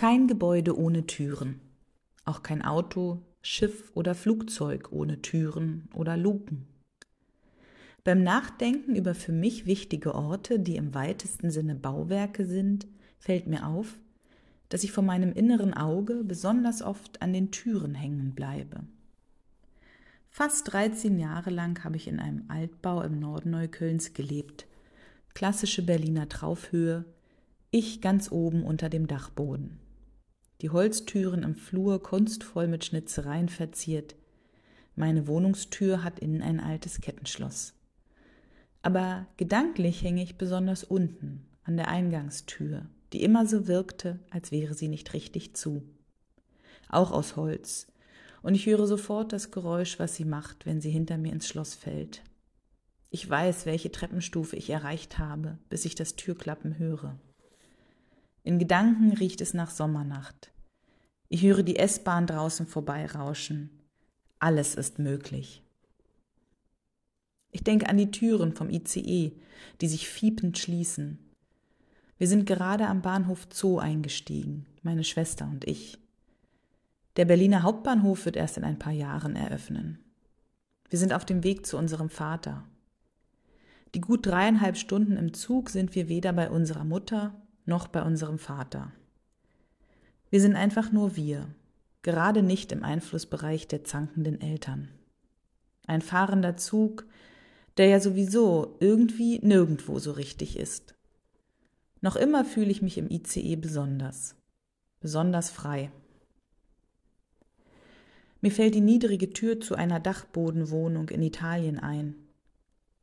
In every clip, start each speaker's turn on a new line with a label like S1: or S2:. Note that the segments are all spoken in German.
S1: Kein Gebäude ohne Türen, auch kein Auto, Schiff oder Flugzeug ohne Türen oder Luken. Beim Nachdenken über für mich wichtige Orte, die im weitesten Sinne Bauwerke sind, fällt mir auf, dass ich vor meinem inneren Auge besonders oft an den Türen hängen bleibe. Fast 13 Jahre lang habe ich in einem Altbau im Norden Neuköllns gelebt. Klassische Berliner Traufhöhe, ich ganz oben unter dem Dachboden. Die Holztüren im Flur kunstvoll mit Schnitzereien verziert. Meine Wohnungstür hat innen ein altes Kettenschloss. Aber gedanklich hänge ich besonders unten, an der Eingangstür, die immer so wirkte, als wäre sie nicht richtig zu. Auch aus Holz, und ich höre sofort das Geräusch, was sie macht, wenn sie hinter mir ins Schloss fällt. Ich weiß, welche Treppenstufe ich erreicht habe, bis ich das Türklappen höre. In Gedanken riecht es nach Sommernacht. Ich höre die S-Bahn draußen vorbeirauschen. Alles ist möglich. Ich denke an die Türen vom ICE, die sich fiepend schließen. Wir sind gerade am Bahnhof Zoo eingestiegen, meine Schwester und ich. Der Berliner Hauptbahnhof wird erst in ein paar Jahren eröffnen. Wir sind auf dem Weg zu unserem Vater. Die gut dreieinhalb Stunden im Zug sind wir weder bei unserer Mutter noch bei unserem Vater. Wir sind einfach nur wir, gerade nicht im Einflussbereich der zankenden Eltern. Ein fahrender Zug, der ja sowieso irgendwie nirgendwo so richtig ist. Noch immer fühle ich mich im ICE besonders, besonders frei. Mir fällt die niedrige Tür zu einer Dachbodenwohnung in Italien ein.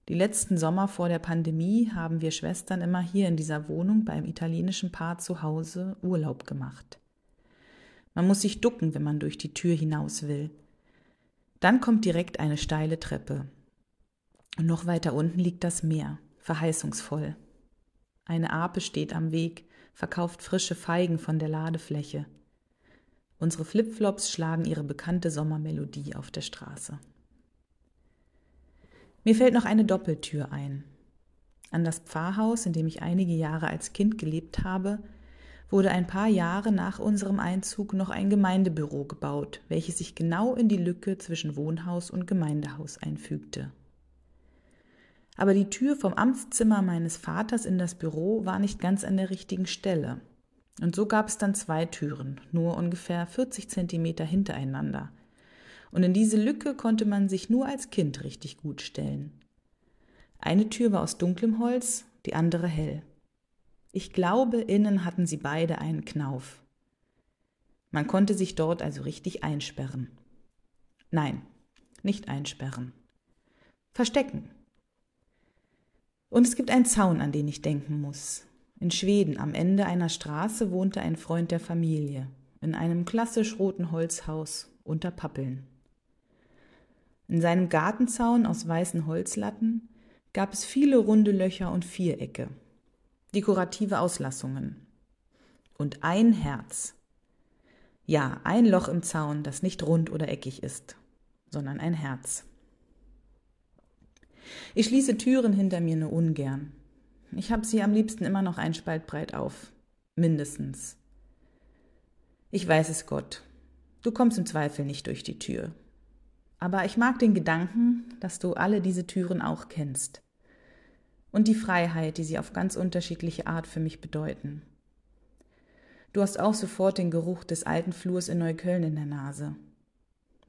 S1: Die letzten Sommer vor der Pandemie haben wir Schwestern immer hier in dieser Wohnung beim italienischen Paar zu Hause Urlaub gemacht. Man muss sich ducken, wenn man durch die Tür hinaus will. Dann kommt direkt eine steile Treppe. Und noch weiter unten liegt das Meer, verheißungsvoll. Eine Ape steht am Weg, verkauft frische Feigen von der Ladefläche. Unsere Flipflops schlagen ihre bekannte Sommermelodie auf der Straße. Mir fällt noch eine Doppeltür ein. An das Pfarrhaus, in dem ich einige Jahre als Kind gelebt habe, wurde ein paar Jahre nach unserem Einzug noch ein Gemeindebüro gebaut, welches sich genau in die Lücke zwischen Wohnhaus und Gemeindehaus einfügte. Aber die Tür vom Amtszimmer meines Vaters in das Büro war nicht ganz an der richtigen Stelle. Und so gab es dann zwei Türen, nur ungefähr 40 Zentimeter hintereinander, und in diese Lücke konnte man sich nur als Kind richtig gut stellen. Eine Tür war aus dunklem Holz, die andere hell. Ich glaube, innen hatten sie beide einen Knauf. Man konnte sich dort also richtig einsperren. Nein, nicht einsperren. Verstecken. Und es gibt einen Zaun, an den ich denken muss. In Schweden am Ende einer Straße wohnte ein Freund der Familie, in einem klassisch roten Holzhaus unter Pappeln. In seinem Gartenzaun aus weißen Holzlatten gab es viele runde Löcher und Vierecke, dekorative Auslassungen. Und ein Herz. Ja, ein Loch im Zaun, das nicht rund oder eckig ist, sondern ein Herz. Ich schließe Türen hinter mir nur ungern. Ich habe sie am liebsten immer noch ein Spalt breit auf. Mindestens. Ich weiß es Gott. Du kommst im Zweifel nicht durch die Tür. Aber ich mag den Gedanken, dass du alle diese Türen auch kennst. Und die Freiheit, die sie auf ganz unterschiedliche Art für mich bedeuten. Du hast auch sofort den Geruch des alten Flurs in Neukölln in der Nase.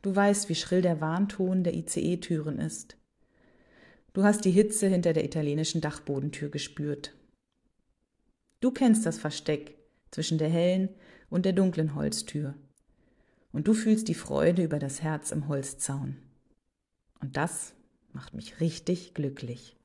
S1: Du weißt, wie schrill der Warnton der ICE-Türen ist. Du hast die Hitze hinter der italienischen Dachbodentür gespürt. Du kennst das Versteck zwischen der hellen und der dunklen Holztür und du fühlst die Freude über das Herz im Holzzaun. Und das macht mich richtig glücklich.